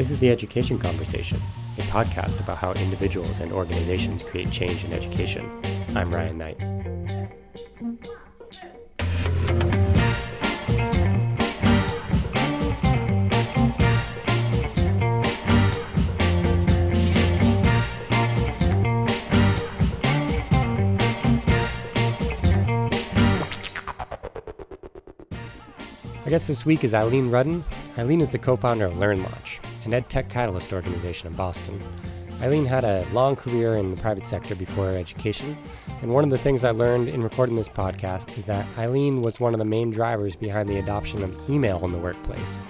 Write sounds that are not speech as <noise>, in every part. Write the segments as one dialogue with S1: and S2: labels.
S1: This is The Education Conversation, a podcast about how individuals and organizations create change in education. I'm Ryan Knight. Our guest this week is Eileen Rudden. Eileen is the co founder of LearnLaunch, an ed tech catalyst organization in Boston. Eileen had a long career in the private sector before education, and one of the things I learned in recording this podcast is that Eileen was one of the main drivers behind the adoption of email in the workplace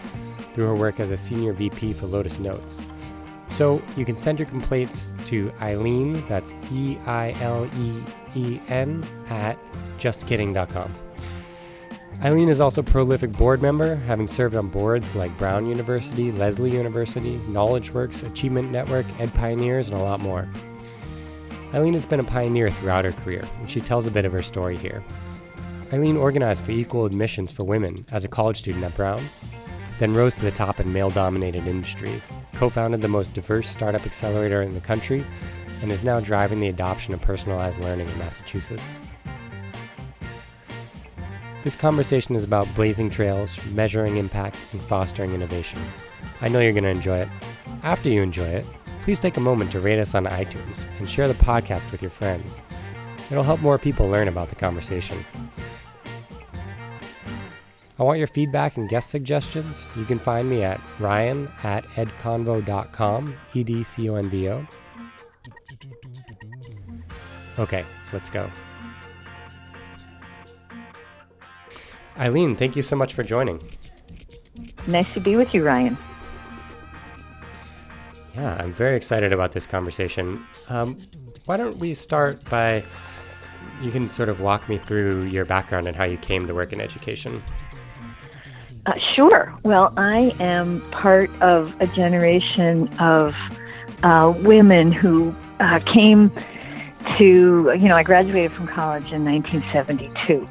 S1: through her work as a senior VP for Lotus Notes. So you can send your complaints to Eileen, that's E I L E E N, at justkidding.com. Eileen is also a prolific board member, having served on boards like Brown University, Lesley University, KnowledgeWorks, Achievement Network, Ed Pioneers, and a lot more. Eileen has been a pioneer throughout her career, and she tells a bit of her story here. Eileen organized for equal admissions for women as a college student at Brown, then rose to the top in male dominated industries, co founded the most diverse startup accelerator in the country, and is now driving the adoption of personalized learning in Massachusetts. This conversation is about blazing trails, measuring impact, and fostering innovation. I know you're going to enjoy it. After you enjoy it, please take a moment to rate us on iTunes and share the podcast with your friends. It'll help more people learn about the conversation. I want your feedback and guest suggestions. You can find me at ryan at edconvo.com, E D C O N V O. Okay, let's go. Eileen, thank you so much for joining.
S2: Nice to be with you, Ryan.
S1: Yeah, I'm very excited about this conversation. Um, why don't we start by you can sort of walk me through your background and how you came to work in education?
S2: Uh, sure. Well, I am part of a generation of uh, women who uh, came to, you know, I graduated from college in 1972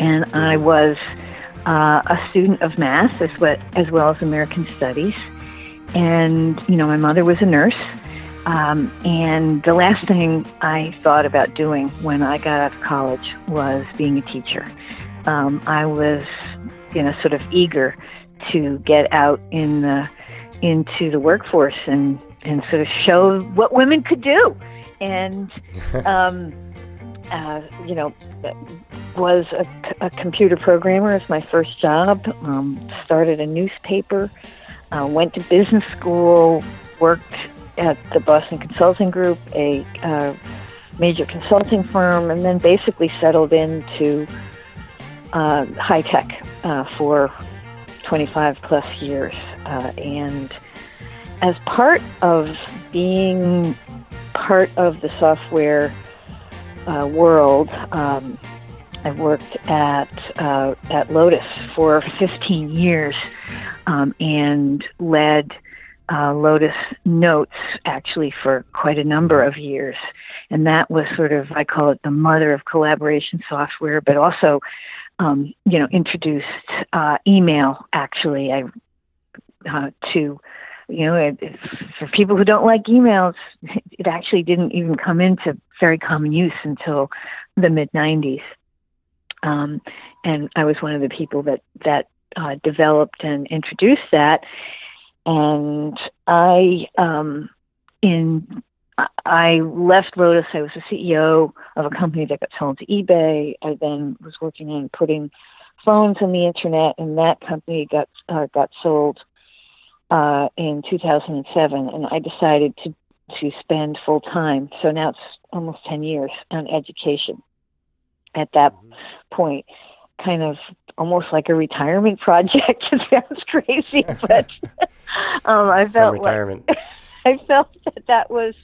S2: and I was uh, a student of math as well, as well as American Studies. And you know, my mother was a nurse, um, and the last thing I thought about doing when I got out of college was being a teacher. Um, I was, you know, sort of eager to get out in the into the workforce and and sort of show what women could do. And <laughs> um, uh, you know, was a, a, computer programmer as my first job. Um, started a newspaper. Uh, went to business school. Worked at the Boston Consulting Group, a uh, major consulting firm, and then basically settled into uh, high tech uh, for 25 plus years. And as part of being part of the software uh, world, um, I worked at uh, at Lotus for 15 years um, and led uh, Lotus Notes actually for quite a number of years. And that was sort of I call it the mother of collaboration software, but also um, you know introduced uh, email actually I uh, to you know, it, for people who don't like emails, <laughs> it actually didn't even come into very common use until the mid 90s. Um, and I was one of the people that that uh, developed and introduced that. And I, um, in I left Lotus. I was the CEO of a company that got sold to eBay. I then was working on putting phones on the internet, and that company got uh, got sold uh, in 2007, and I decided to to spend full time. So now it's almost 10 years on education. At that mm-hmm. point, kind of almost like a retirement project. it sounds crazy, but um, I
S1: Some
S2: felt
S1: retirement.
S2: Like, <laughs> I felt that that was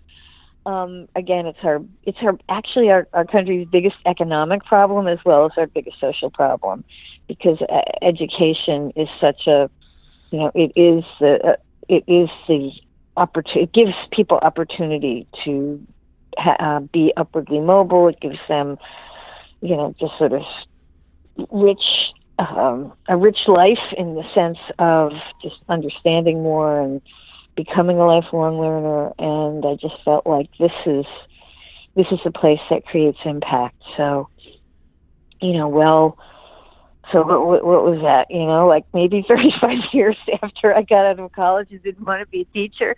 S2: um, again, it's our it's our actually our, our country's biggest economic problem as well as our biggest social problem, because uh, education is such a you know, it is the uh, it is the opportunity. It gives people opportunity to uh, be upwardly mobile. It gives them, you know, just sort of rich um, a rich life in the sense of just understanding more and becoming a lifelong learner, and I just felt like this is this is a place that creates impact. So, you know, well, so what, what was that? You know, like maybe <laughs> 35 years after I got out of college and didn't want to be a teacher,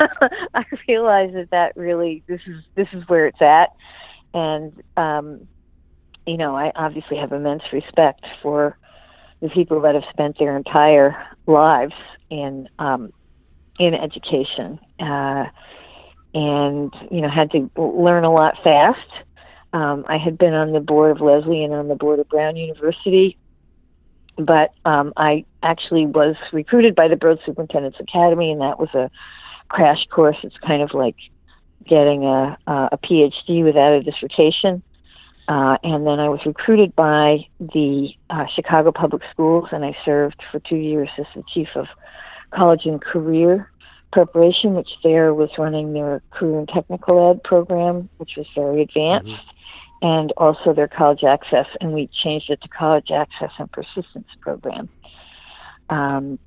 S2: <laughs> I realized that that really this is this is where it's at, and um, you know, I obviously have immense respect for the people that have spent their entire lives in um, in education, uh, and you know, had to learn a lot fast. Um, I had been on the board of Lesley and on the board of Brown University but um, I actually was recruited by the Broad Superintendent's Academy, and that was a crash course. It's kind of like getting a, a PhD without a dissertation. Uh, and then I was recruited by the uh, Chicago Public Schools, and I served for two years as the chief of college and career preparation, which there was running their career and technical ed program, which was very advanced. Mm-hmm and also their college access, and we changed it to college access and persistence program. Um,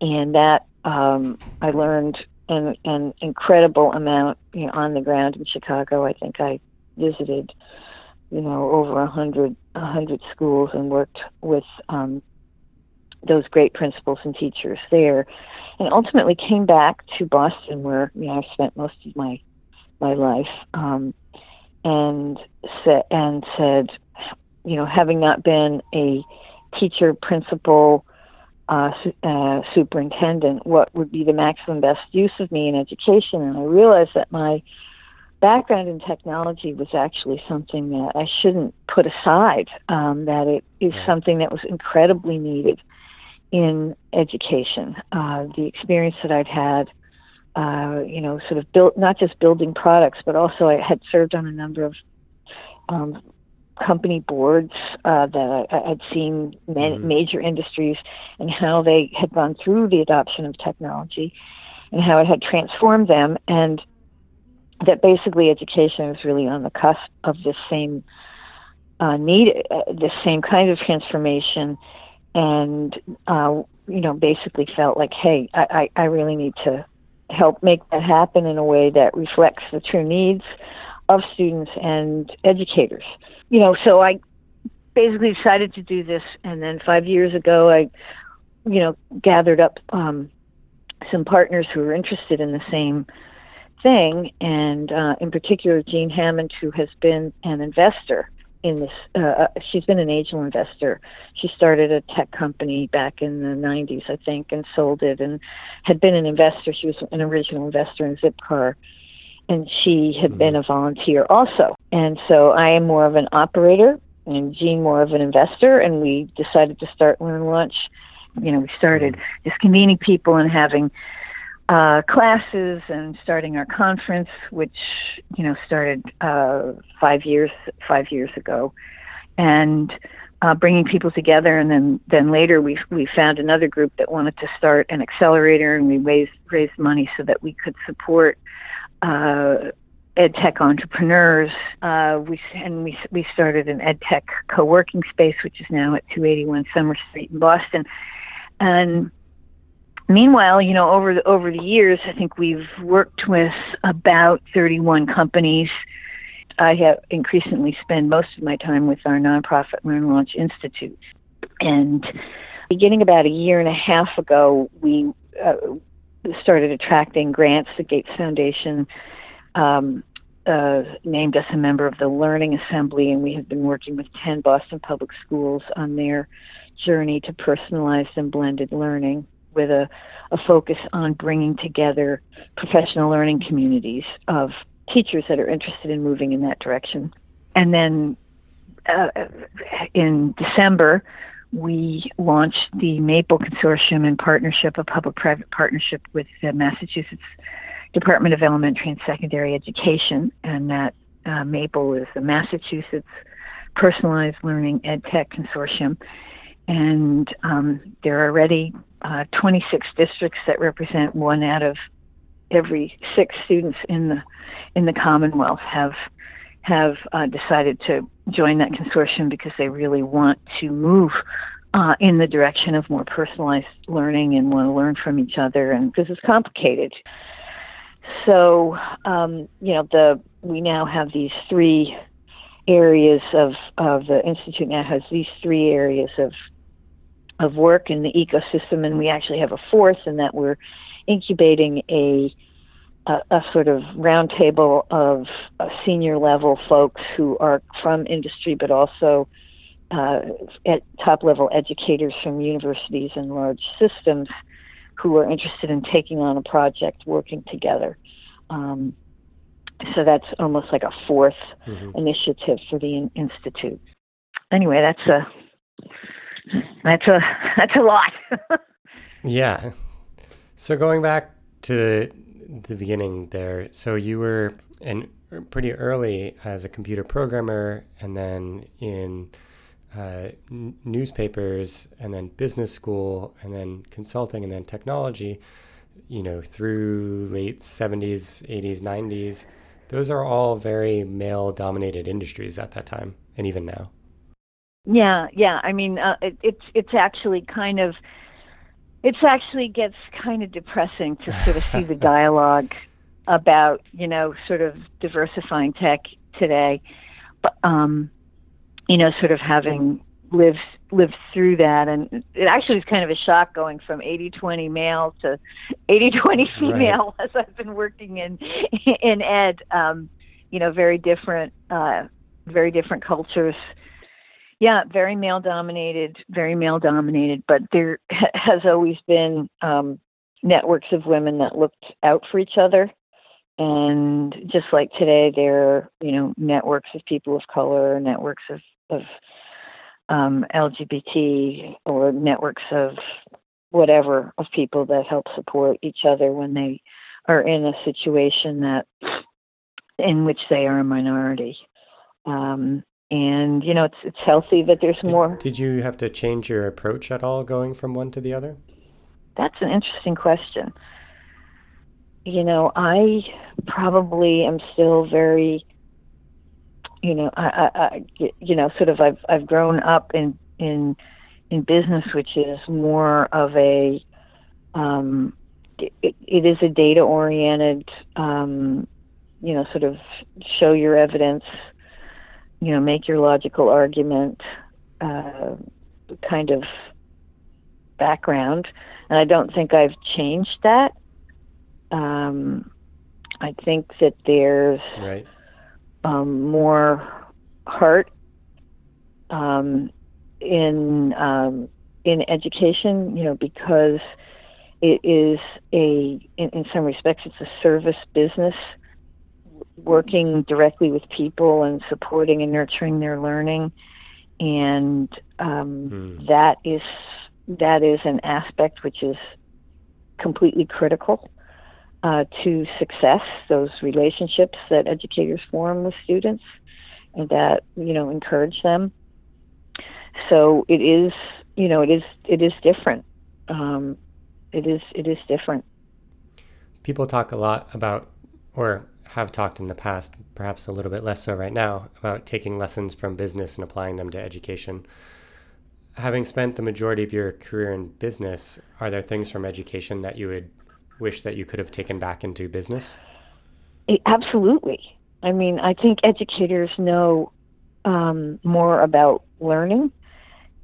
S2: and that um, I learned an, an incredible amount you know, on the ground in Chicago. I think I visited, you know, over a hundred a hundred schools and worked with um, those great principals and teachers there, and ultimately came back to Boston, where you know I spent most of my my life. Um, and sa- and said, you know, having not been a teacher, principal, uh, uh, superintendent, what would be the maximum best use of me in education? And I realized that my background in technology was actually something that I shouldn't put aside. Um, that it is something that was incredibly needed in education. Uh, the experience that I'd had uh, you know, sort of built not just building products, but also I had served on a number of um, company boards uh, that I, had seen mm-hmm. major industries and how they had gone through the adoption of technology and how it had transformed them, and that basically education was really on the cusp of this same uh, need, uh, this same kind of transformation, and uh, you know, basically felt like, hey, I, I, I really need to help make that happen in a way that reflects the true needs of students and educators. You know, so I basically decided to do this, and then five years ago, I, you know, gathered up um, some partners who were interested in the same thing, and uh, in particular, Jean Hammond, who has been an investor in this. Uh, uh, she's been an angel investor. She started a tech company back in the 90s, I think, and sold it and had been an investor. She was an original investor in Zipcar. And she had mm-hmm. been a volunteer also. And so I am more of an operator and Jean more of an investor. And we decided to start Learn Launch. You know, we started mm-hmm. just convening people and having uh, classes and starting our conference, which you know started uh, five years five years ago, and uh, bringing people together. And then then later we we found another group that wanted to start an accelerator, and we raised raised money so that we could support. Uh, ed tech entrepreneurs. Uh, we and we we started an ed tech co-working space, which is now at 281 Summer Street in Boston, and Meanwhile, you know, over the, over the years, I think we've worked with about 31 companies. I have increasingly spent most of my time with our nonprofit Learn Launch Institute. And beginning about a year and a half ago, we uh, started attracting grants. The Gates Foundation um, uh, named us a member of the Learning Assembly, and we have been working with 10 Boston Public Schools on their journey to personalized and blended learning with a, a focus on bringing together professional learning communities of teachers that are interested in moving in that direction. And then uh, in December, we launched the MAPLE Consortium in partnership, a public private partnership with the Massachusetts Department of Elementary and Secondary Education. And that uh, MAPLE is the Massachusetts Personalized Learning Ed Tech Consortium. And um, there are already uh, 26 districts that represent one out of every six students in the in the Commonwealth have have uh, decided to join that consortium because they really want to move uh, in the direction of more personalized learning and want to learn from each other, and because it's complicated. So, um, you know, the we now have these three areas of of the institute now has these three areas of of work in the ecosystem, and we actually have a fourth, in that we're incubating a a, a sort of roundtable of uh, senior level folks who are from industry, but also uh, at top level educators from universities and large systems who are interested in taking on a project, working together. Um, so that's almost like a 4th mm-hmm. initiative for the in- institute. Anyway, that's a that's a <laughs> that's a lot.
S1: yeah. So going back to the beginning there, so you were in pretty early as a computer programmer, and then in uh, n- newspapers, and then business school, and then consulting, and then technology. You know, through late seventies, eighties, nineties, those are all very male-dominated industries at that time, and even now.
S2: Yeah, yeah. I mean, uh, it, it's it's actually kind of it's actually gets kind of depressing to sort of see the <laughs> dialogue about you know sort of diversifying tech today, but um, you know, sort of having lived lived through that, and it actually was kind of a shock going from 80-20 male to 80-20 female right. <laughs> as I've been working in in ed. Um, you know, very different, uh, very different cultures yeah, very male dominated, very male dominated, but there <laughs> has always been um, networks of women that looked out for each other. And just like today, there are, you know, networks of people of color, networks of, of um, LGBT, or networks of whatever of people that help support each other when they are in a situation that in which they are a minority. Um, and you know it's it's healthy that there's
S1: did,
S2: more.
S1: Did you have to change your approach at all going from one to the other?
S2: That's an interesting question. You know, I probably am still very, you know, I, I, I you know, sort of I've I've grown up in in in business, which is more of a um, it, it is a data oriented, um, you know, sort of show your evidence you know, make your logical argument uh, kind of background. And I don't think I've changed that. Um, I think that there's
S1: right.
S2: um, more heart um, in um, in education, you know, because it is a in, in some respects it's a service business working directly with people and supporting and nurturing their learning, and um, mm. that is that is an aspect which is completely critical uh, to success. Those relationships that educators form with students, and that you know encourage them. So it is, you know, it is it is different. Um, it is it is different.
S1: People talk a lot about, or have talked in the past, perhaps a little bit less so right now, about taking lessons from business and applying them to education. Having spent the majority of your career in business, are there things from education that you would wish that you could have taken back into business?
S2: Absolutely. I mean, I think educators know um, more about learning,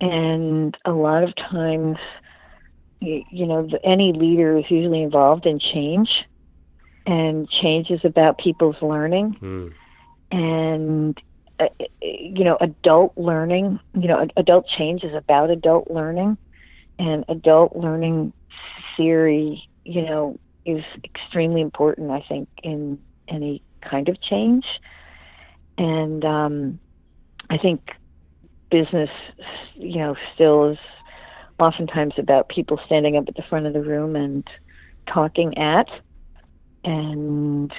S2: and a lot of times, you, you know, any leader is usually involved in change and changes about people's learning. Mm. and uh, you know adult learning you know adult change is about adult learning. And adult learning theory you know is extremely important i think in any kind of change. And um, i think business you know still is oftentimes about people standing up at the front of the room and talking at and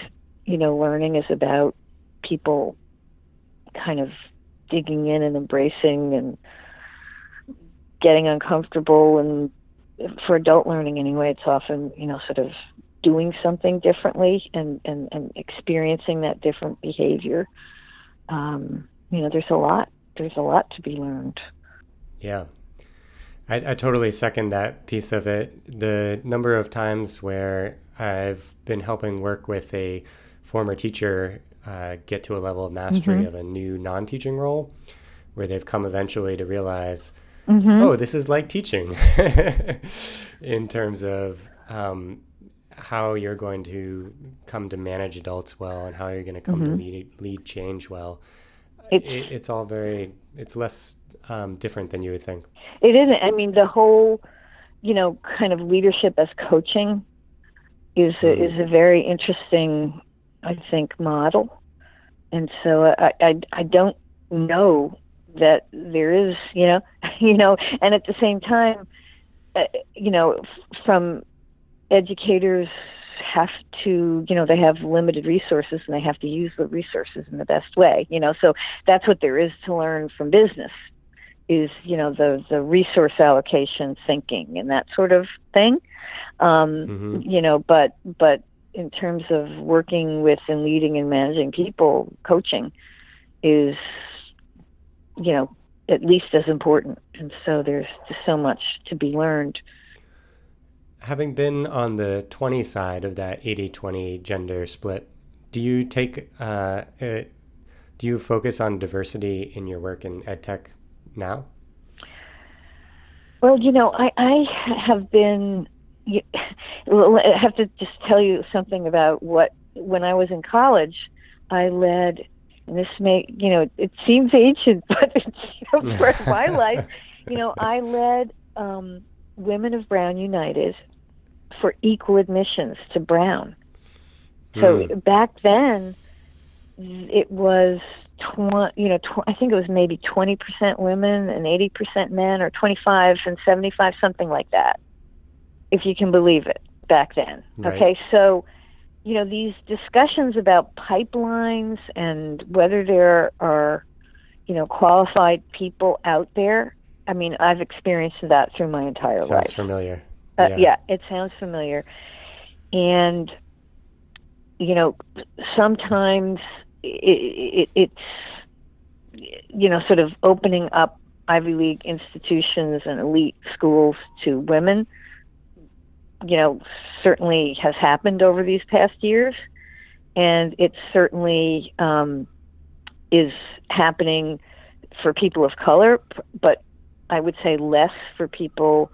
S2: you know learning is about people kind of digging in and embracing and getting uncomfortable. And for adult learning anyway it's often you know sort of doing something differently and and, and experiencing that different behavior. Um, you know there's a lot there's a lot to be learned.
S1: Yeah I, I totally second that piece of it. The number of times where I've been helping work with a former teacher uh, get to a level of mastery mm-hmm. of a new non teaching role where they've come eventually to realize, mm-hmm. oh, this is like teaching <laughs> in terms of um, how you're going to come to manage adults well and how you're going to come mm-hmm. to lead, lead change well. It's, it, it's all very, it's less um, different than you would think.
S2: It isn't. I mean, the whole, you know, kind of leadership as coaching is a, mm-hmm. is a very interesting, I think, model. And so I, I, I don't know that there is, you know, <laughs> you know, and at the same time, uh, you know, from educators have to, you know, they have limited resources and they have to use the resources in the best way, you know. So that's what there is to learn from business is, you know, the the resource allocation thinking and that sort of thing. Um, mm-hmm. you know, but but in terms of working with and leading and managing people, coaching is you know, at least as important. And so there's just so much to be learned
S1: having been on the 20 side of that 80 20 gender split, do you take, uh, uh, do you focus on diversity in your work in EdTech now?
S2: Well, you know, I, I have been, I have to just tell you something about what, when I was in college, I led, and this may, you know, it seems ancient, <laughs> but it's, you know, <laughs> for my life, you know, I led um, Women of Brown United for equal admissions to Brown. So mm. back then, it was tw- you know tw- I think it was maybe twenty percent women and eighty percent men, or twenty five and seventy five, something like that, if you can believe it. Back then, right. okay, so you know these discussions about pipelines and whether there are you know qualified people out there. I mean, I've experienced that through my entire
S1: Sounds
S2: life.
S1: Sounds familiar.
S2: Uh, yeah. yeah, it sounds familiar. And, you know, sometimes it, it, it's, you know, sort of opening up Ivy League institutions and elite schools to women, you know, certainly has happened over these past years. And it certainly um, is happening for people of color, but I would say less for people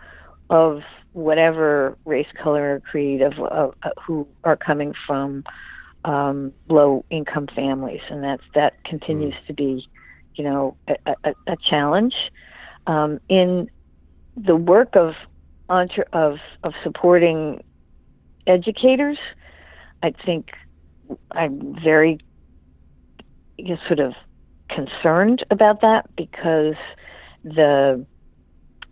S2: of whatever race, color, or creed of uh, who are coming from um, low income families, and that's that continues mm. to be, you know, a, a, a challenge. Um, in the work of of of supporting educators, I think I'm very you know, sort of concerned about that because the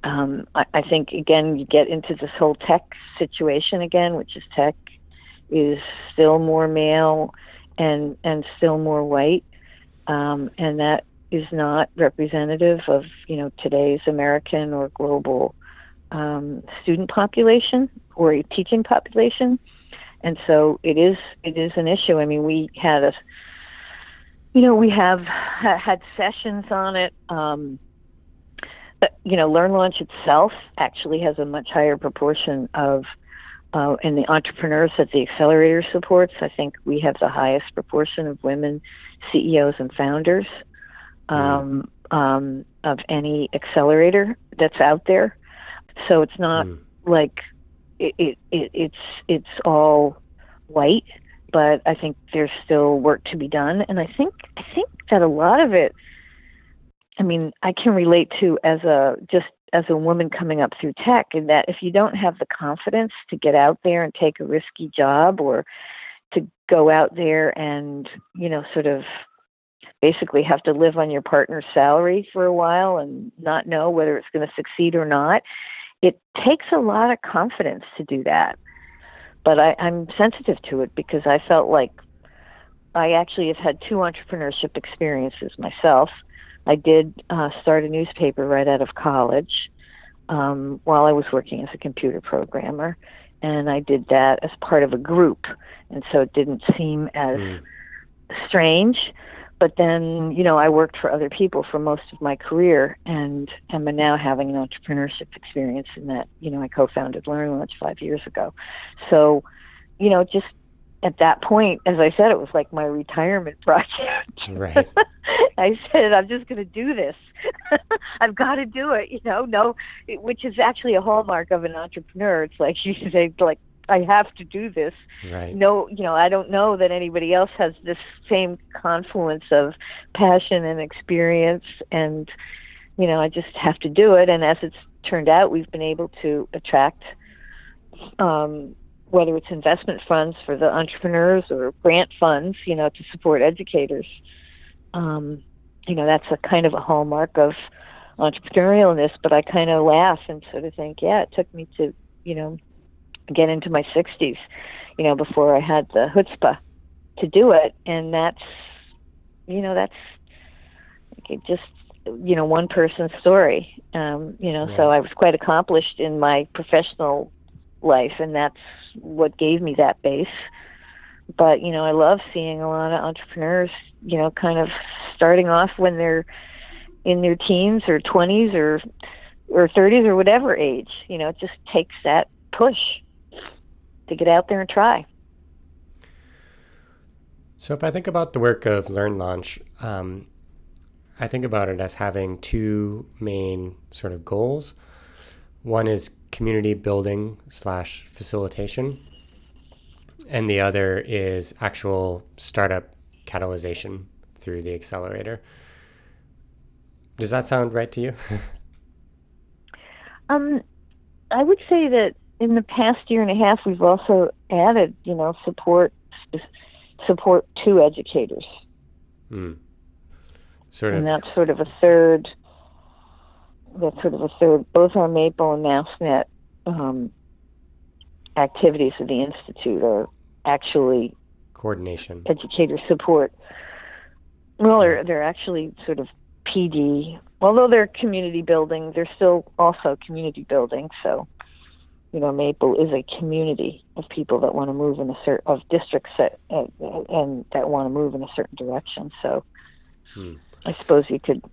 S2: um, I, I think again you get into this whole tech situation again, which is tech is still more male and and still more white, um, and that is not representative of you know today's American or global um, student population or a teaching population, and so it is it is an issue. I mean, we had a you know we have had sessions on it. Um, you know, Learn Launch itself actually has a much higher proportion of, uh, in the entrepreneurs that the accelerator supports. I think we have the highest proportion of women CEOs and founders um, mm. um, of any accelerator that's out there. So it's not mm. like it, it, it, it's it's all white, but I think there's still work to be done, and I think I think that a lot of it I mean, I can relate to as a just as a woman coming up through tech in that if you don't have the confidence to get out there and take a risky job or to go out there and, you know, sort of basically have to live on your partner's salary for a while and not know whether it's going to succeed or not, it takes a lot of confidence to do that. But I, I'm sensitive to it because I felt like I actually have had two entrepreneurship experiences myself I did uh, start a newspaper right out of college um, while I was working as a computer programmer, and I did that as part of a group, and so it didn't seem as mm. strange. but then, you know, I worked for other people for most of my career and am now having an entrepreneurship experience in that, you know, I co founded Learn Launch five years ago. So, you know, just at that point, as I said, it was like my retirement project. <laughs>
S1: Right.
S2: I said, I'm just going to do this. <laughs> I've got to do it, you know, no, which is actually a hallmark of an entrepreneur. It's like <laughs> you say, like, I have to do this.
S1: Right.
S2: No, you know, I don't know that anybody else has this same confluence of passion and experience, and you know, I just have to do it. And as it's turned out, we've been able to attract, um, whether it's investment funds for the entrepreneurs or grant funds, you know, to support educators. Um, you know, that's a kind of a hallmark of entrepreneurialness. But I kind of laugh and sort of think, yeah, it took me to, you know, get into my 60s, you know, before I had the chutzpah to do it. And that's, you know, that's just, you know, one person's story. Um, you know, so I was quite accomplished in my professional life, and that's what gave me that base. But, you know, I love seeing a lot of entrepreneurs, you know, kind of starting off when they're in their teens or 20s or or 30s or whatever age. You know, it just takes that push to get out there and try.
S1: So, if I think about the work of Learn Launch, um, I think about it as having two main sort of goals. One is community building slash facilitation, and the other is actual startup catalyzation through the accelerator. Does that sound right to you? <laughs>
S2: um, I would say that in the past year and a half, we've also added, you know, support support to educators.
S1: Mm. Sort of,
S2: and that's sort of a third. That's sort of a third. Both our Maple and MassNet um, activities of the institute are actually
S1: coordination,
S2: educator support. Well, they're they're actually sort of PD. Although they're community building, they're still also community building. So you know, Maple is a community of people that want to move in a certain of districts that uh, and that want to move in a certain direction. So, hmm. I suppose you could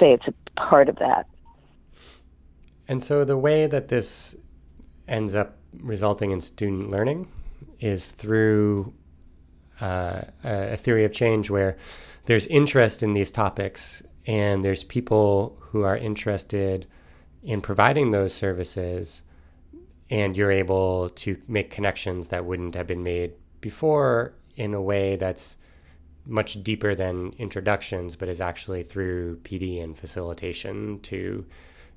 S2: say it's a part of that.
S1: And so, the way that this ends up resulting in student learning is through uh, a theory of change where there's interest in these topics and there's people who are interested in providing those services and you're able to make connections that wouldn't have been made before in a way that's much deeper than introductions, but is actually through PD and facilitation to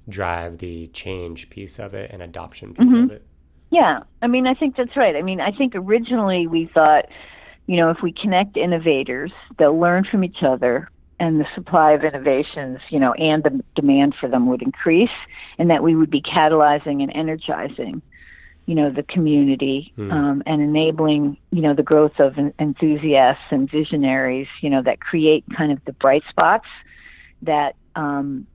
S1: drive the change piece of it and adoption piece mm-hmm. of it.
S2: Yeah, I mean, I think that's right. I mean, I think originally we thought, you know, if we connect innovators, they'll learn from each other and the supply of innovations, you know, and the demand for them would increase, and that we would be catalyzing and energizing, you know, the community mm. um, and enabling, you know, the growth of enthusiasts and visionaries, you know, that create kind of the bright spots that, um,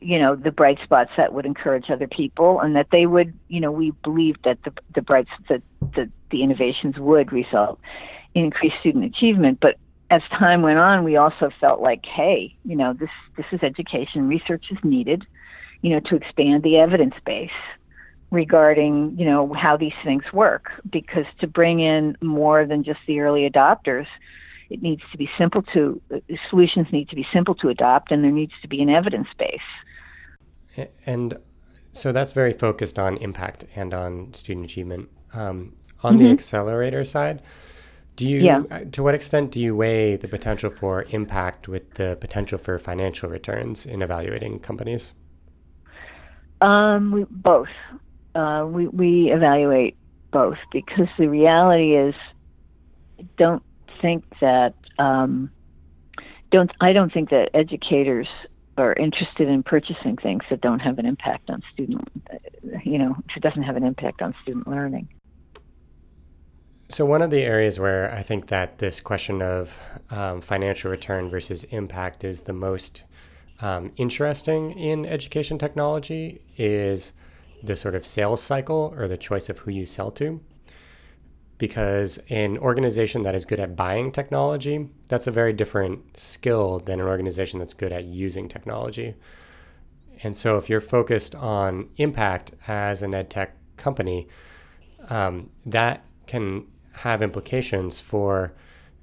S2: you know, the bright spots that would encourage other people, and that they would, you know, we believed that the the bright that the, the innovations would result in increased student achievement, but as time went on, we also felt like, hey, you know, this this is education. Research is needed, you know, to expand the evidence base regarding, you know, how these things work. Because to bring in more than just the early adopters, it needs to be simple to solutions need to be simple to adopt, and there needs to be an evidence base.
S1: And so that's very focused on impact and on student achievement. Um, on mm-hmm. the accelerator side, do you, yeah. Uh, to what extent do you weigh the potential for impact with the potential for financial returns in evaluating companies?
S2: Um, we, both. Uh, we, we evaluate both because the reality is, don't think that um, don't I don't think that educators are interested in purchasing things that don't have an impact on student, you know, it doesn't have an impact on student learning.
S1: So, one of the areas where I think that this question of um, financial return versus impact is the most um, interesting in education technology is the sort of sales cycle or the choice of who you sell to. Because an organization that is good at buying technology, that's a very different skill than an organization that's good at using technology. And so if you're focused on impact as an ed tech company, um, that can have implications for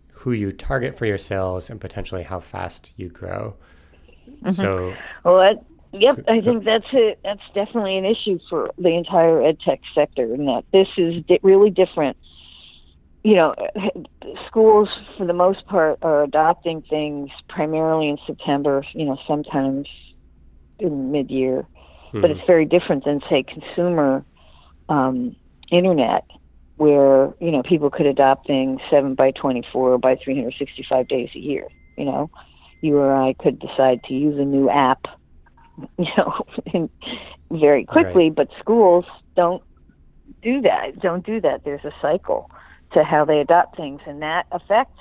S1: who you target for your sales and potentially how fast you grow.
S2: Mm-hmm. So, well, that, yep, I think that's it. That's definitely an issue for the entire ed tech sector, and that this is di- really different. You know, schools for the most part are adopting things primarily in September. You know, sometimes in mid-year, mm-hmm. but it's very different than say consumer um, internet where you know people could adopt things seven by 24 by 365 days a year you know you or i could decide to use a new app <laughs> you know very quickly right. but schools don't do that don't do that there's a cycle to how they adopt things. And that affects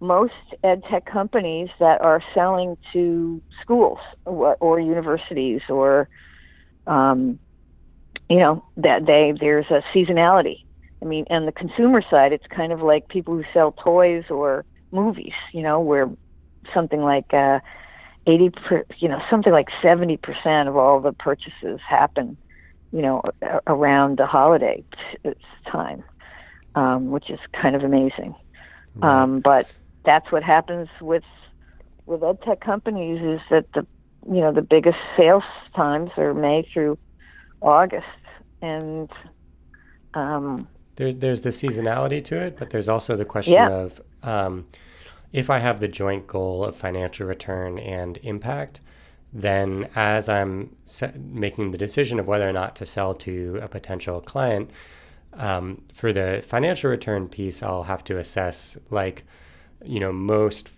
S2: most ed tech companies that are selling to schools or, universities or um, you know that they there's a seasonality. I mean, on the consumer side, it's kind of like people who sell toys or movies, you know, where something like uh, 80, per, you know, something like 70% of all the purchases happen, you know, around the holiday time, um, which is kind of amazing. Right. Um, but that's what happens with with ed tech companies is that the you know the biggest sales times are May through August, and um,
S1: there, there's the seasonality to it, but there's also the question yeah. of um, if I have the joint goal of financial return and impact, then as I'm making the decision of whether or not to sell to a potential client, um, for the financial return piece, I'll have to assess, like, you know, most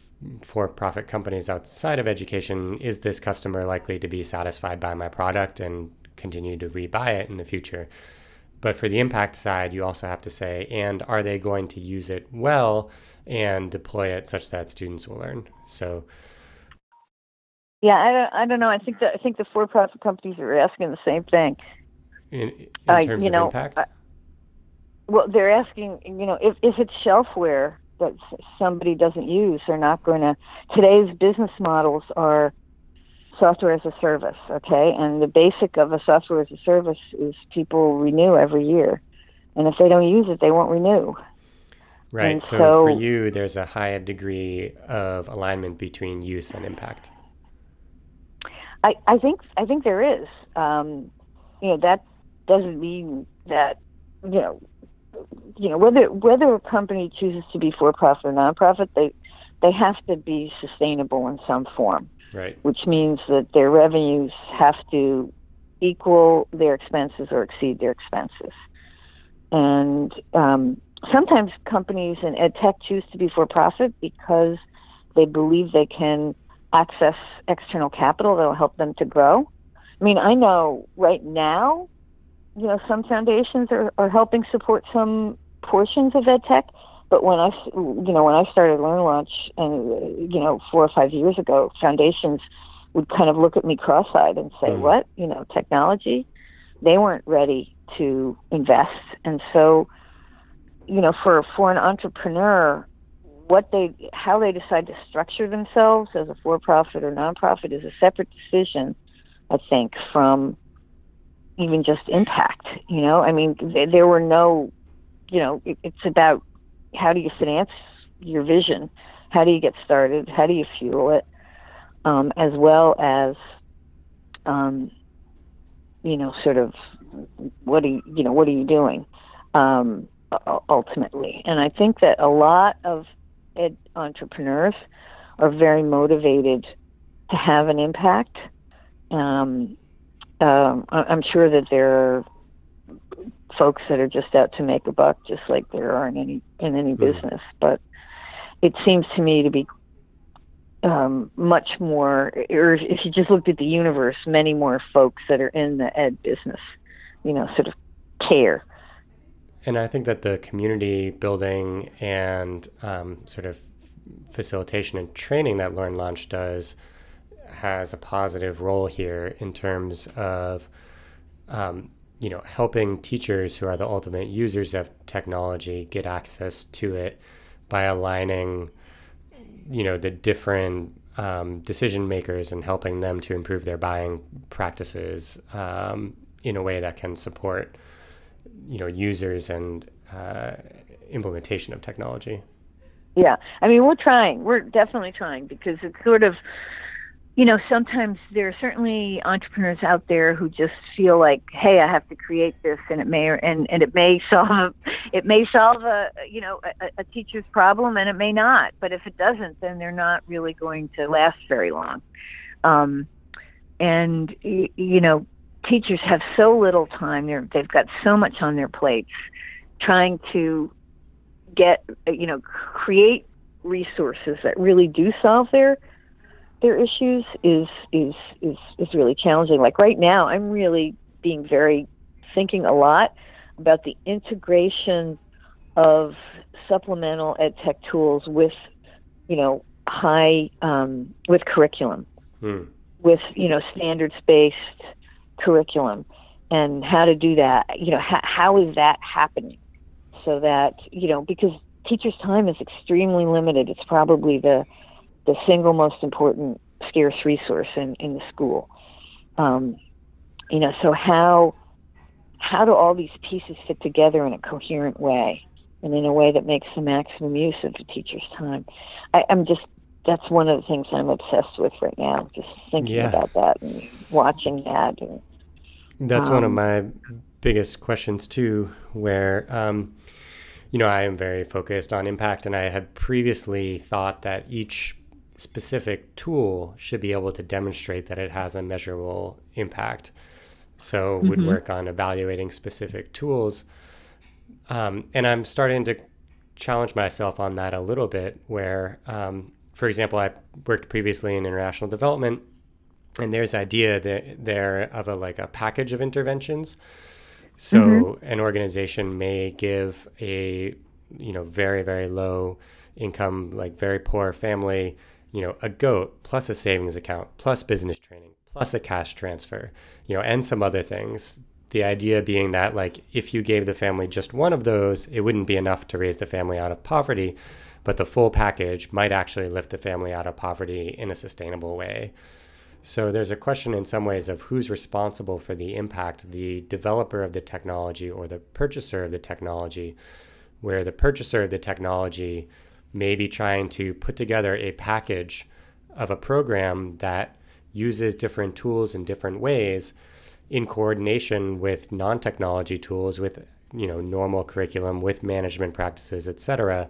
S1: for profit companies outside of education, is this customer likely to be satisfied by my product and continue to rebuy it in the future? But for the impact side, you also have to say, and are they going to use it well and deploy it such that students will learn? So,
S2: yeah, I don't, I don't know. I think that I think the for-profit companies are asking the same thing.
S1: In, in uh, terms you know, of impact. Uh,
S2: well, they're asking, you know, if if it's shelfware that somebody doesn't use, they're not going to. Today's business models are software as a service, okay? And the basic of a software as a service is people renew every year. And if they don't use it, they won't renew.
S1: Right. So, so, for you, there's a high degree of alignment between use and impact.
S2: I, I think I think there is. Um, you know, that doesn't mean that you know, you know whether whether a company chooses to be for profit or nonprofit, they they have to be sustainable in some form
S1: right.
S2: which means that their revenues have to equal their expenses or exceed their expenses. And um, sometimes companies in ed tech choose to be for profit because they believe they can access external capital that will help them to grow. I mean, I know right now, you know, some foundations are, are helping support some portions of ed tech, but when I, you know, when I started Learn Launch, and you know, four or five years ago, foundations would kind of look at me cross-eyed and say, mm. "What? You know, technology?" They weren't ready to invest, and so, you know, for for an entrepreneur, what they, how they decide to structure themselves as a for-profit or nonprofit is a separate decision, I think, from even just impact. You know, I mean, there were no, you know, it, it's about how do you finance your vision? How do you get started? How do you fuel it? Um, as well as, um, you know, sort of what are you, you know, what are you doing um, ultimately? And I think that a lot of ed entrepreneurs are very motivated to have an impact. Um, um, I'm sure that there are folks that are just out to make a buck, just like there are in any in any mm-hmm. business. But it seems to me to be um, much more, or if you just looked at the universe, many more folks that are in the ed business, you know, sort of care.
S1: And I think that the community building and um, sort of facilitation and training that Learn Launch does has a positive role here in terms of um, you know, helping teachers who are the ultimate users of technology get access to it by aligning, you know, the different um, decision makers and helping them to improve their buying practices um, in a way that can support, you know, users and uh, implementation of technology.
S2: Yeah, I mean, we're trying. We're definitely trying because it's sort of you know, sometimes there are certainly entrepreneurs out there who just feel like, hey, I have to create this, and it may and and it may <laughs> solve it may solve a you know a, a teacher's problem, and it may not. But if it doesn't, then they're not really going to last very long. Um, and you know, teachers have so little time; they're they've got so much on their plates, trying to get you know create resources that really do solve their their issues is is is is really challenging. Like right now, I'm really being very thinking a lot about the integration of supplemental ed tech tools with you know high um, with curriculum hmm. with you know standards based curriculum and how to do that you know how, how is that happening so that you know because teachers time is extremely limited it's probably the the single most important scarce resource in, in the school. Um, you know, so how how do all these pieces fit together in a coherent way and in a way that makes the maximum use of the teacher's time? I, I'm just that's one of the things I'm obsessed with right now. Just thinking yeah. about that and watching that. And,
S1: that's um, one of um, my biggest questions too, where um, you know I am very focused on impact, and I had previously thought that each specific tool should be able to demonstrate that it has a measurable impact. So mm-hmm. would work on evaluating specific tools. Um, and I'm starting to challenge myself on that a little bit where, um, for example, I worked previously in international development and there's idea that there of a like a package of interventions. So mm-hmm. an organization may give a, you know, very, very low income, like very poor family you know, a goat plus a savings account plus business training plus a cash transfer, you know, and some other things. The idea being that like if you gave the family just one of those, it wouldn't be enough to raise the family out of poverty, but the full package might actually lift the family out of poverty in a sustainable way. So there's a question in some ways of who's responsible for the impact, the developer of the technology or the purchaser of the technology, where the purchaser of the technology maybe trying to put together a package of a program that uses different tools in different ways in coordination with non-technology tools with you know normal curriculum with management practices etc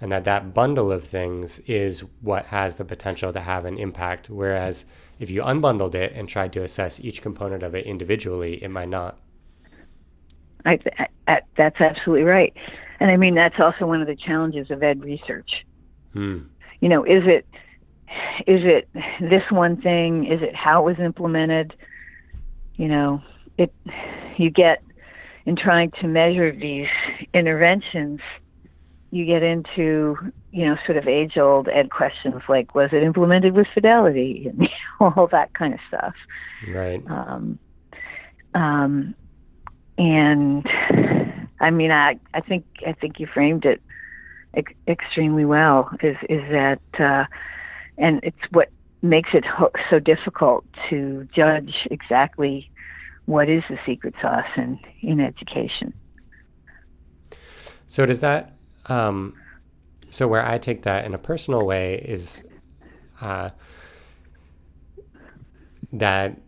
S1: and that that bundle of things is what has the potential to have an impact. Whereas if you unbundled it and tried to assess each component of it individually it might not.
S2: I, I, that's absolutely right and I mean, that's also one of the challenges of ed research. Hmm. You know, is it is it this one thing? Is it how it was implemented? You know, it you get in trying to measure these interventions, you get into you know sort of age old ed questions like was it implemented with fidelity <laughs> and all that kind of stuff.
S1: Right.
S2: Um, um, and I mean, I I think I think you framed it ex- extremely well. Is is that uh, and it's what makes it ho- so difficult to judge exactly what is the secret sauce in in education.
S1: So does that um, so where I take that in a personal way is uh, that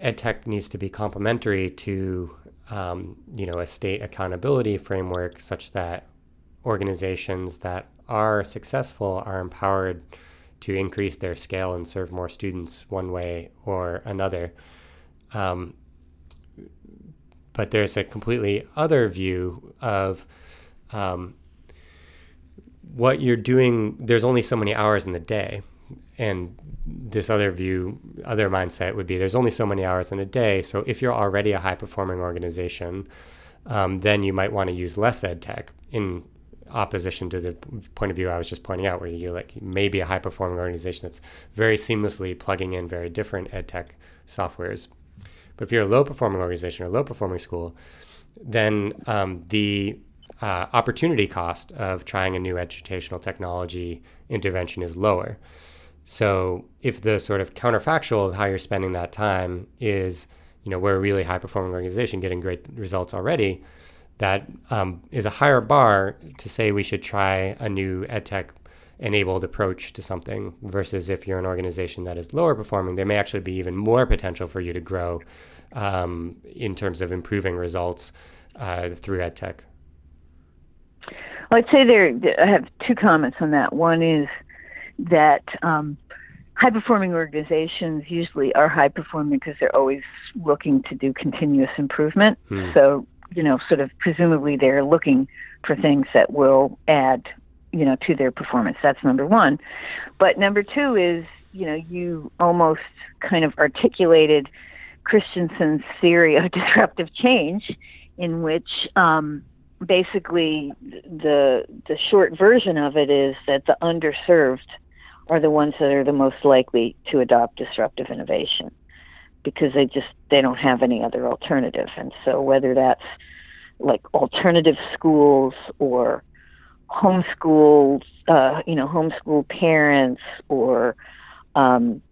S1: ed tech needs to be complementary to um, you know, a state accountability framework such that organizations that are successful are empowered to increase their scale and serve more students one way or another. Um, but there's a completely other view of um, what you're doing. There's only so many hours in the day, and this other view, other mindset would be there's only so many hours in a day. So if you're already a high performing organization, um, then you might want to use less ed tech in opposition to the point of view I was just pointing out, where you like maybe a high performing organization that's very seamlessly plugging in very different ed tech softwares. But if you're a low performing organization or low performing school, then um, the uh, opportunity cost of trying a new educational technology intervention is lower. So if the sort of counterfactual of how you're spending that time is, you know, we're a really high performing organization getting great results already, that um, is a higher bar to say we should try a new edtech enabled approach to something versus if you're an organization that is lower performing, there may actually be even more potential for you to grow um, in terms of improving results uh, through edtech.
S2: Well, I'd say there. I have two comments on that. One is that um, high performing organizations usually are high performing because they're always looking to do continuous improvement. Hmm. So, you know, sort of presumably they're looking for things that will add, you know, to their performance. That's number one. But number two is, you know, you almost kind of articulated Christensen's theory of <laughs> disruptive change, in which um, basically the the short version of it is that the underserved are the ones that are the most likely to adopt disruptive innovation because they just they don't have any other alternative. And so whether that's like alternative schools or homeschool uh, you know homeschool parents or um,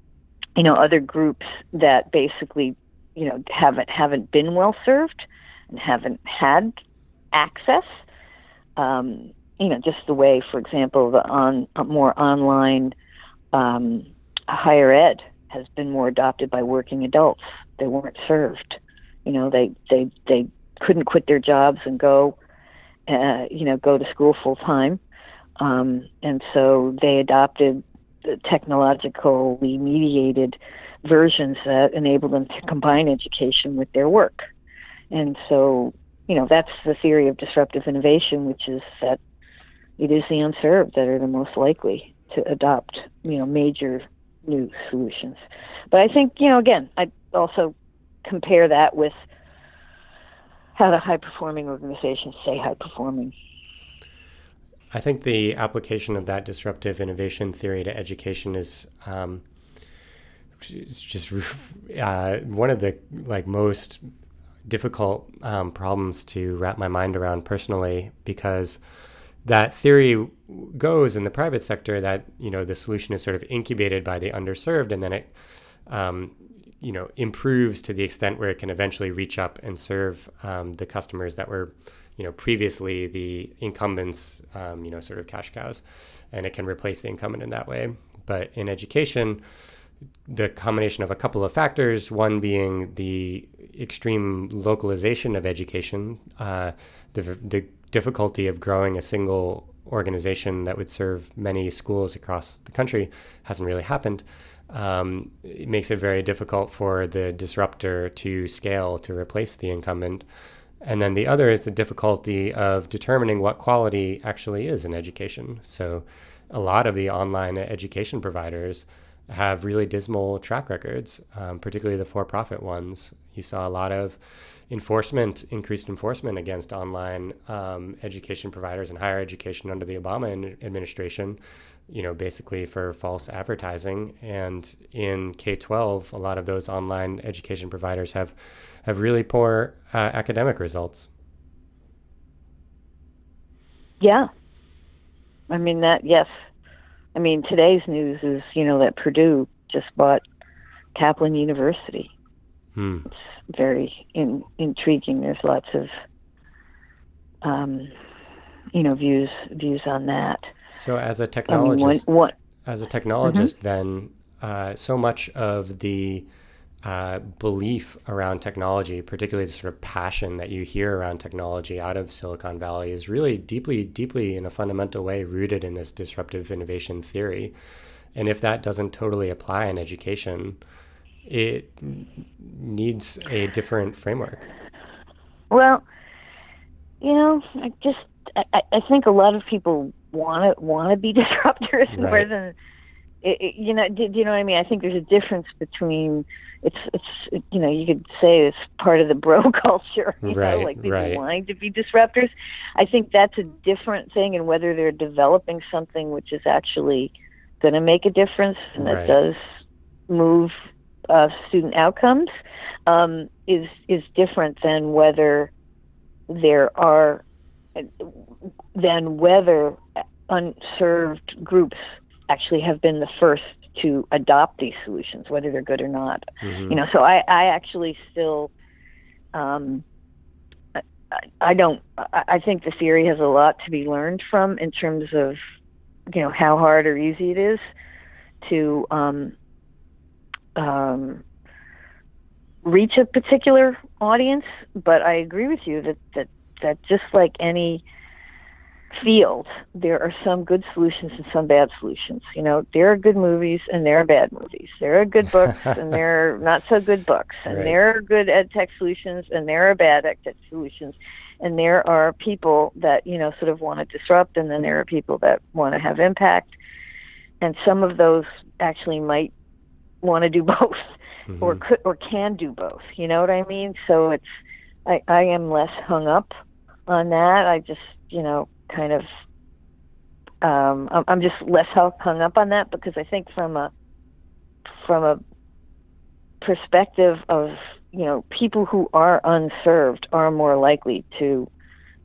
S2: you know other groups that basically you know haven't haven't been well served and haven't had access um, you know, just the way, for example, the on more online um, higher ed has been more adopted by working adults. They weren't served. You know, they they they couldn't quit their jobs and go, uh, you know, go to school full time, um, and so they adopted the technologically mediated versions that enable them to combine education with their work. And so, you know, that's the theory of disruptive innovation, which is that it is the unserved that are the most likely to adopt, you know, major new solutions. But I think, you know, again, I also compare that with how the high performing organizations stay high performing.
S1: I think the application of that disruptive innovation theory to education is um, just <laughs> uh, one of the like most difficult um, problems to wrap my mind around personally because that theory goes in the private sector that you know the solution is sort of incubated by the underserved and then it um, you know improves to the extent where it can eventually reach up and serve um, the customers that were you know previously the incumbents um, you know sort of cash cows and it can replace the incumbent in that way. But in education the combination of a couple of factors one being the extreme localization of education uh, the, the difficulty of growing a single organization that would serve many schools across the country hasn't really happened. Um, it makes it very difficult for the disruptor to scale to replace the incumbent. And then the other is the difficulty of determining what quality actually is in education. So, a lot of the online education providers have really dismal track records, um, particularly the for profit ones. You saw a lot of enforcement, increased enforcement against online um, education providers and higher education under the Obama administration, you know, basically for false advertising. And in K 12, a lot of those online education providers have, have really poor uh, academic results.
S2: Yeah. I mean, that, yes, I mean, today's news is, you know, that Purdue just bought Kaplan University. Hmm. It's very in, intriguing. There's lots of, um, you know, views views on that.
S1: So, as a technologist, I mean, one, as a technologist, mm-hmm. then uh, so much of the uh, belief around technology, particularly the sort of passion that you hear around technology out of Silicon Valley, is really deeply, deeply in a fundamental way rooted in this disruptive innovation theory. And if that doesn't totally apply in education, it needs a different framework.
S2: Well, you know, I just I, I think a lot of people want to want to be <laughs> disruptors right. more than it, it, you know. Do, do you know what I mean? I think there's a difference between it's it's you know you could say it's part of the bro <laughs> culture you right, know like people right. wanting to be disruptors i think that's a different thing and whether they're developing something which is actually going to make a difference and that does move uh, student outcomes um, is is different than whether there are than whether unserved groups actually have been the first to adopt these solutions, whether they're good or not. Mm-hmm. You know, so I, I actually still, um, I, I don't. I think the theory has a lot to be learned from in terms of, you know, how hard or easy it is to um, um, reach a particular audience. But I agree with you that that that just like any field, there are some good solutions and some bad solutions. You know, there are good movies and there are bad movies. There are good books <laughs> and there are not so good books. And right. there are good ed tech solutions and there are bad ed tech solutions. And there are people that, you know, sort of want to disrupt and then there are people that want to have impact. And some of those actually might want to do <laughs> both mm-hmm. or could or can do both. You know what I mean? So it's I, I am less hung up on that. I just, you know, kind of um, I'm just less hung up on that because I think from a from a perspective of you know people who are unserved are more likely to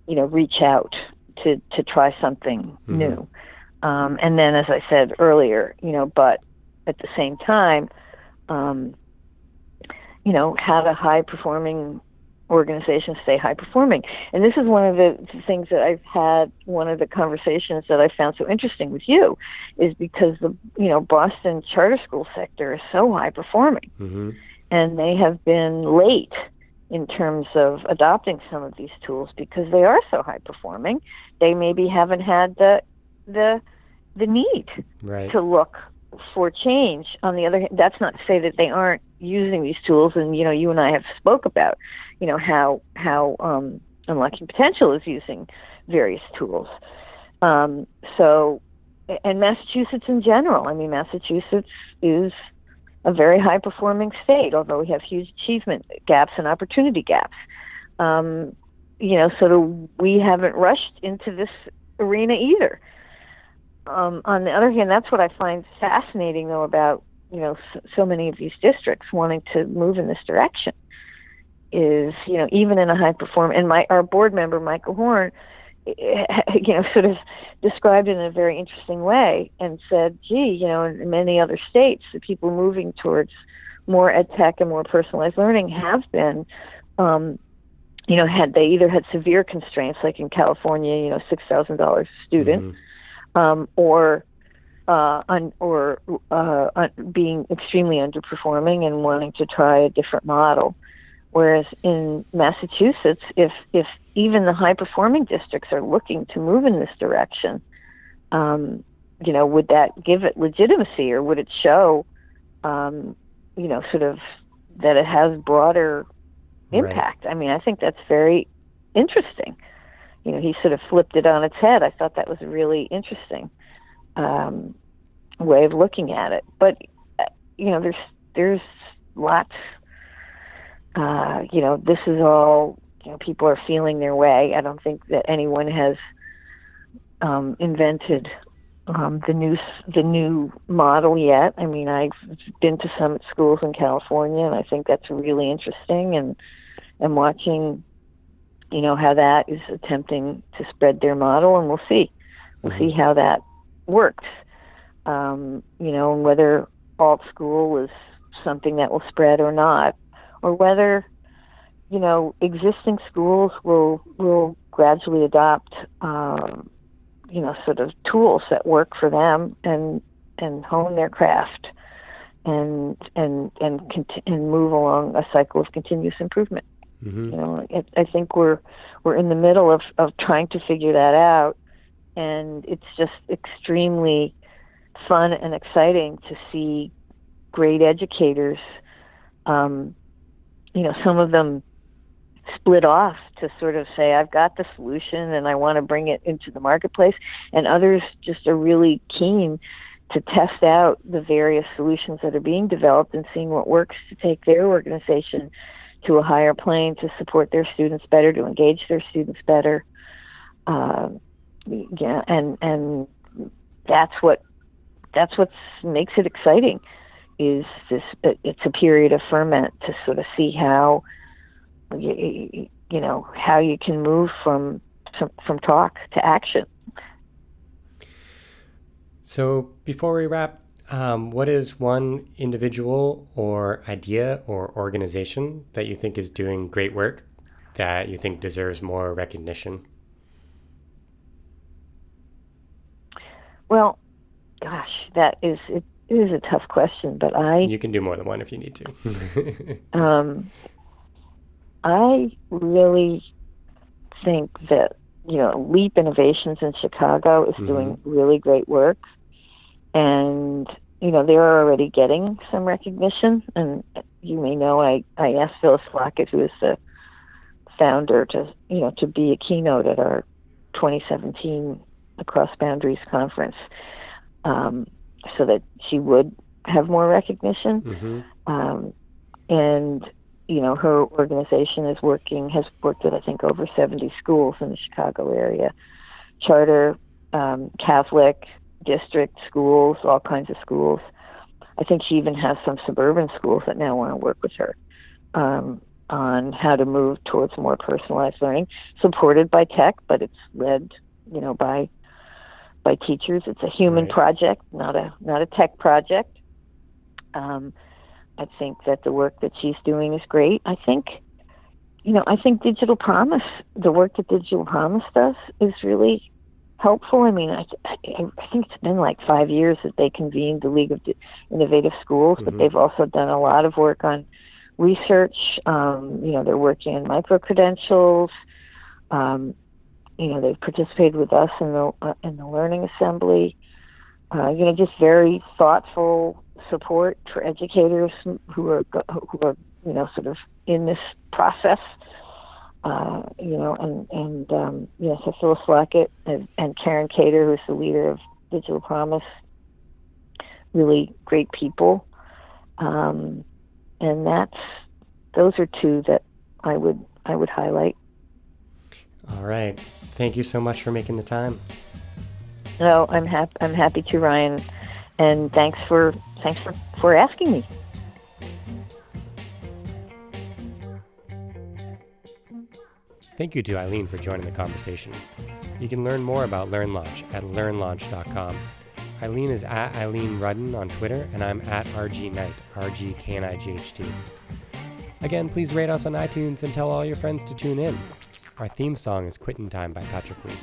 S2: you know reach out to to try something mm-hmm. new um, and then as I said earlier you know but at the same time um, you know have a high performing organization stay high performing. And this is one of the things that I've had one of the conversations that I found so interesting with you is because the you know Boston charter school sector is so high performing. Mm-hmm. And they have been late in terms of adopting some of these tools because they are so high performing. They maybe haven't had the the the need
S1: right.
S2: to look for change. On the other hand, that's not to say that they aren't using these tools. And you know, you and I have spoke about, you know, how how um, Unlocking Potential is using various tools. Um, so, and Massachusetts in general. I mean, Massachusetts is a very high performing state, although we have huge achievement gaps and opportunity gaps. Um, you know, so we haven't rushed into this arena either um, on the other hand, that's what I find fascinating, though, about you know so, so many of these districts wanting to move in this direction. Is you know even in a high perform and my our board member Michael Horn, <laughs> you know, sort of described it in a very interesting way and said, "Gee, you know, in many other states, the people moving towards more ed tech and more personalized learning have been." Um, you know, had they either had severe constraints, like in California, you know, six thousand dollars a student, mm-hmm um, or uh, un, or uh, un, being extremely underperforming and wanting to try a different model. Whereas in Massachusetts, if if even the high performing districts are looking to move in this direction, um, you know, would that give it legitimacy, or would it show, um, you know, sort of that it has broader impact? Right. I mean, I think that's very interesting you know, he sort of flipped it on its head. I thought that was a really interesting um, way of looking at it. But uh, you know, there's there's lots. Uh, you know, this is all. You know, people are feeling their way. I don't think that anyone has um, invented um, the new the new model yet. I mean, I've been to some schools in California, and I think that's really interesting. And and watching you know how that is attempting to spread their model, and we'll see. We'll mm-hmm. see how that works. Um, you know, and whether AltSchool is something that will spread or not, or whether you know existing schools will will gradually adopt um, you know sort of tools that work for them and and hone their craft and and and cont- and move along a cycle of continuous improvement. Mm-hmm. You know, it, I think we're we're in the middle of of trying to figure that out, and it's just extremely fun and exciting to see great educators. Um, you know, some of them split off to sort of say, I've got the solution and I want to bring it into the marketplace. And others just are really keen to test out the various solutions that are being developed and seeing what works to take their organization to a higher plane to support their students better, to engage their students better. Uh, yeah, and and that's what that's what makes it exciting. is this it's a period of ferment to sort of see how you, you know how you can move from from talk to action
S1: so before we wrap um, what is one individual or idea or organization that you think is doing great work that you think deserves more recognition
S2: well gosh that is it it is a tough question, but I.
S1: You can do more than one if you need
S2: to. <laughs> um, I really think that you know Leap Innovations in Chicago is mm-hmm. doing really great work, and you know they're already getting some recognition. And you may know I I asked Phyllis Lockett, who is the founder, to you know to be a keynote at our 2017 Across Boundaries conference. Um, so that she would have more recognition. Mm-hmm. Um, and you know, her organization is working has worked with I think over 70 schools in the Chicago area, charter, um, Catholic, district schools, all kinds of schools. I think she even has some suburban schools that now want to work with her um, on how to move towards more personalized learning, supported by tech, but it's led, you know, by by teachers. It's a human right. project, not a not a tech project. Um, I think that the work that she's doing is great. I think, you know, I think Digital Promise, the work that Digital Promise does, is really helpful. I mean, I, I, I think it's been like five years that they convened the League of Innovative Schools, mm-hmm. but they've also done a lot of work on research. Um, you know, they're working on micro credentials. Um, you know, they've participated with us in the uh, in the learning assembly. Uh, you know, just very thoughtful support for educators who are who are you know sort of in this process. Uh, you know, and and um, you know, so Phyllis Lockett and, and Karen Cator, who's the leader of Digital Promise, really great people, um, and that's those are two that I would I would highlight.
S1: All right. Thank you so much for making the time.
S2: No, I'm happy. I'm happy to, Ryan, and thanks for thanks for for asking me.
S1: Thank you to Eileen for joining the conversation. You can learn more about LearnLaunch at learnlaunch.com. Eileen is at Eileen Rudden on Twitter, and I'm at RG Knight, R G K N I G H T. Again, please rate us on iTunes and tell all your friends to tune in. Our theme song is Quittin' Time by Patrick Lee.